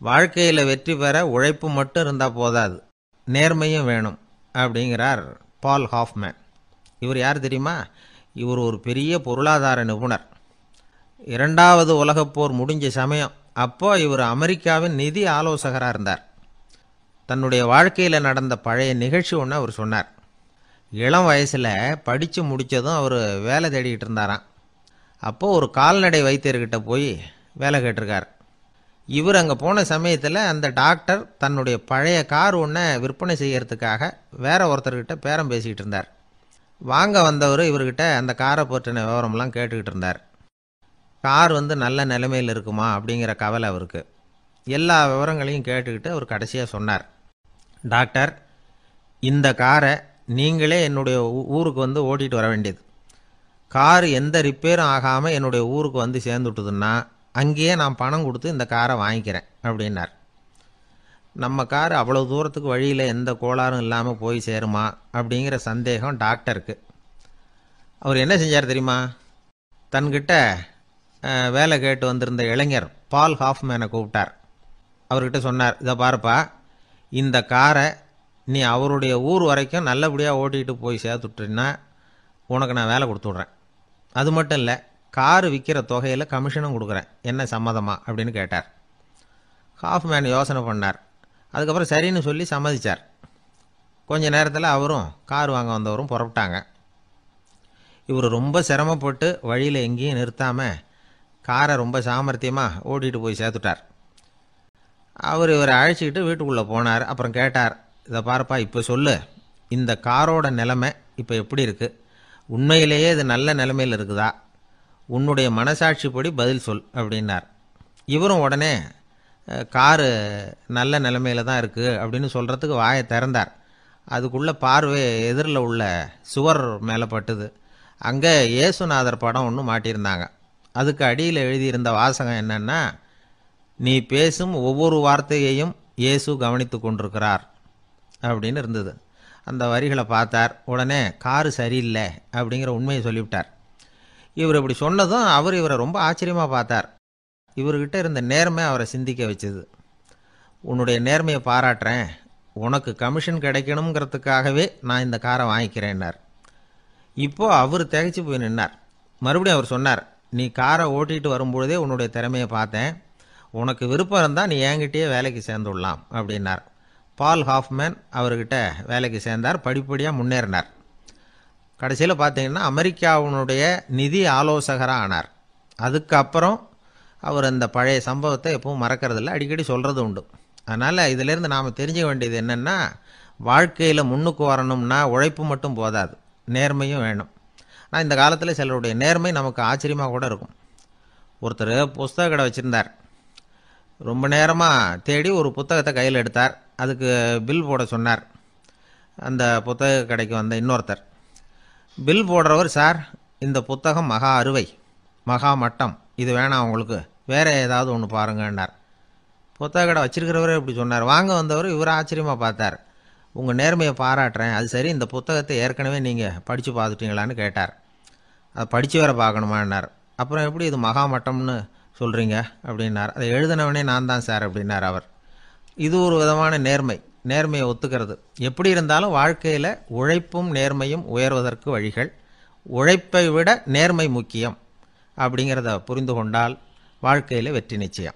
வாழ்க்கையில் வெற்றி பெற உழைப்பு மட்டும் இருந்தால் போதாது. நேர்மையும் வேணும் அப்படிங்கிறார் பால் ஹாஃப்மேன். இவர் யார் தெரியுமா? இவர் ஒரு பெரிய பொருளாதார நிபுணர். இரண்டாவது உலகப்போர் முடிஞ்ச சமயம் அப்போ இவர் அமெரிக்காவின் நிதி ஆலோசகராக இருந்தார். தன்னுடைய வாழ்க்கையில் நடந்த பழைய நிகழ்ச்சி ஒன்று அவர் சொன்னார். இளம் வயசில் படித்து முடித்ததும் அவர் வேலை தேடிக்கிட்டு இருந்தாராம். அப்போது ஒரு கால்நடை வைத்தியர்கிட்ட போய் வேலை கேட்டிருக்கார். இவர் அங்கே போன சமயத்தில் அந்த டாக்டர் தன்னுடைய பழைய கார் ஒன்றை விற்பனை செய்கிறதுக்காக வேற ஒருத்தர்கிட்ட பேரம் பேசிக்கிட்டு இருந்தார். வாங்க வந்தவர் இவர்கிட்ட அந்த காரை பற்றின விவரம்லாம் கேட்டுக்கிட்டு இருந்தார். கார் வந்து நல்ல நிலைமையில் இருக்குமா அப்படிங்கிற கவலை அவருக்கு. எல்லா விவரங்களையும் கேட்டுக்கிட்டு அவர் கடைசியாக சொன்னார். டாக்டர் இந்த காரை நீங்களே என்னுடைய ஊருக்கு வந்து ஓட்டிகிட்டு வர வேண்டியது. கார் எந்த ரிப்பேரும் ஆகாமல் என்னுடைய ஊருக்கு வந்து சேர்ந்துட்டுதுன்னா அங்கேயே நான் பணம் கொடுத்து இந்த காரை வாங்கிக்கிறேன் அப்படின்னார். நம்ம கார் அவ்வளோ தூரத்துக்கு வழியில் எந்த கோளாறும் இல்லாமல் போய் சேருமா? அப்படிங்கிற சந்தேகம் டாக்டருக்கு. அவர் என்ன செஞ்சார் தெரியுமா? தன்கிட்ட வேலை கேட்டு வந்திருந்த இளைஞர் பால் ஹாஃப்மேனை கூப்பிட்டார். அவர்கிட்ட சொன்னார் இதை பாருப்பா இந்த காரை நீ அவருடைய ஊர் வரைக்கும் நல்லபடியாக ஓட்டிகிட்டு போய் சேர்த்துட்டீன்னா உனக்கு நான் வேலை கொடுத்து விட்றேன். அது மட்டும் இல்லை கார் விற்கிற தொகையில் கமிஷனும் கொடுக்குறேன். என்ன சம்மதமா? அப்படின்னு கேட்டார். ஹாஃப்மேன் யோசனை பண்ணார். அதுக்கப்புறம் சரின்னு சொல்லி சம்மதிச்சார். கொஞ்ச நேரத்தில் அவரும் கார் வாங்க வந்தவரும் புறப்பட்டாங்க. இவர் ரொம்ப சிரமப்பட்டு வழியில் எங்கேயும் நிறுத்தாமல் காரை ரொம்ப சாமர்த்தியமாக ஓட்டிகிட்டு போய் சேர்த்துட்டார். அவர் இவரை அழைச்சிக்கிட்டு வீட்டுக்குள்ளே போனார். அப்புறம் கேட்டார் இதை பாருப்பா இப்போ சொல்லு. இந்த காரோட நிலைமை இப்போ எப்படி இருக்குது உண்மையிலேயே இது நல்ல நிலைமையில் இருக்குதா? உன்னுடைய மனசாட்சிப்படி பதில் சொல் அப்படின்னார். இவரும் உடனே காரு நல்ல நிலமையில தான் இருக்குது அப்படின்னு சொல்கிறதுக்கு வாயை திறந்தார். அதுக்குள்ளே பார்வை எதிரில் உள்ள சுவர் மேலே பட்டுது. அங்கே இயேசுநாதர் படம் ஒன்று மாட்டியிருந்தாங்க. அதுக்கு அடியில் எழுதியிருந்த வாசகம் என்னன்னா நீ பேசும் ஒவ்வொரு வார்த்தையையும் இயேசு கவனித்து கொண்டிருக்கிறார் அப்படின்னு இருந்தது. அந்த வரிகளை பார்த்தார். உடனே காரு சரியில்லை அப்படிங்கிற உண்மையை சொல்லிவிட்டார். இவர் இப்படி சொன்னதும் அவர் இவரை ரொம்ப ஆச்சரியமாக பார்த்தார். இவர்கிட்ட இருந்த நேர்மை அவரை சிந்திக்க வச்சது. உன்னுடைய நேர்மையை பாராட்டுறேன். உனக்கு கமிஷன் கிடைக்கணுங்கிறதுக்காகவே நான் இந்த காரை வாங்கிக்கிறேன்னார் இப்போ அவர் திகைச்சு போய் நின்னார். மறுபடியும் அவர் சொன்னார் நீ காரை ஓட்டிகிட்டு வரும்பொழுதே உன்னுடைய திறமையை பார்த்தேன். உனக்கு விருப்பம் இருந்தால் நீ என்கிட்டயே வேலைக்கு சேர்ந்துடலாம் அப்படின்னார். பால் ஹாஃப்மேன் அவர்கிட்ட வேலைக்கு சேர்ந்தார் படிப்படியாக முன்னேறினார். கடைசியில் பார்த்தீங்கன்னா அமெரிக்காவினுடைய நிதி ஆலோசகராக ஆனார் அதுக்கப்புறம் அவர் அந்த பழைய சம்பவத்தை எப்பவும் மறக்கறதில்ல. அடிக்கடி சொல்கிறது உண்டு. அதனால் இதிலேருந்து நாம் தெரிஞ்சுக்க வேண்டியது என்னென்னா வாழ்க்கையில் முன்னுக்கு வரணும்னா உழைப்பு மட்டும் போதாது. நேர்மையும் வேணும். ஆனால் இந்த காலத்தில் சிலருடைய நேர்மை நமக்கு ஆச்சரியமாக கூட இருக்கும். ஒருத்தர் புஸ்தக கடை வச்சுருந்தார். ரொம்ப நேரமாக தேடி ஒரு புத்தகத்தை கையில் எடுத்தார். அதுக்கு பில் போட சொன்னார். அந்த புத்தக கடைக்கு வந்த இன்னொருத்தர். பில் போடுறவர் சார் இந்த புத்தகம் மகா அறுவை மகா மட்டம். இது வேணாம் உங்களுக்கு. வேறு ஏதாவது ஒன்று பாருங்கன்னார். புத்தக கடை வச்சிருக்கிறவரே இப்படி சொன்னார். வாங்க வந்தவர் இவர் ஆச்சரியமாக பார்த்தார். உங்கள் நேர்மையை பாராட்டுறேன். அது சரி இந்த புத்தகத்தை ஏற்கனவே நீங்கள் படித்து பார்த்துட்டீங்களான்னு கேட்டார். அதை படித்து வேற பார்க்கணுமான்னார். அப்புறம் எப்படி இது மகா மட்டம்னு சொல்கிறீங்க அப்படின்னார். அதை எழுதினவனே நான் தான் சார் அப்படின்னார் அவர். இது ஒரு விதமான நேர்மை. நேர்மையை ஒத்துக்கிறது. எப்படி இருந்தாலும் வாழ்க்கையில் உழைப்பும் நேர்மையும் உயர்வதற்கு வழிகள். உழைப்பை விட நேர்மை முக்கியம். அப்படிங்கிறத புரிந்து கொண்டால் வாழ்க்கையில் வெற்றி நிச்சயம்.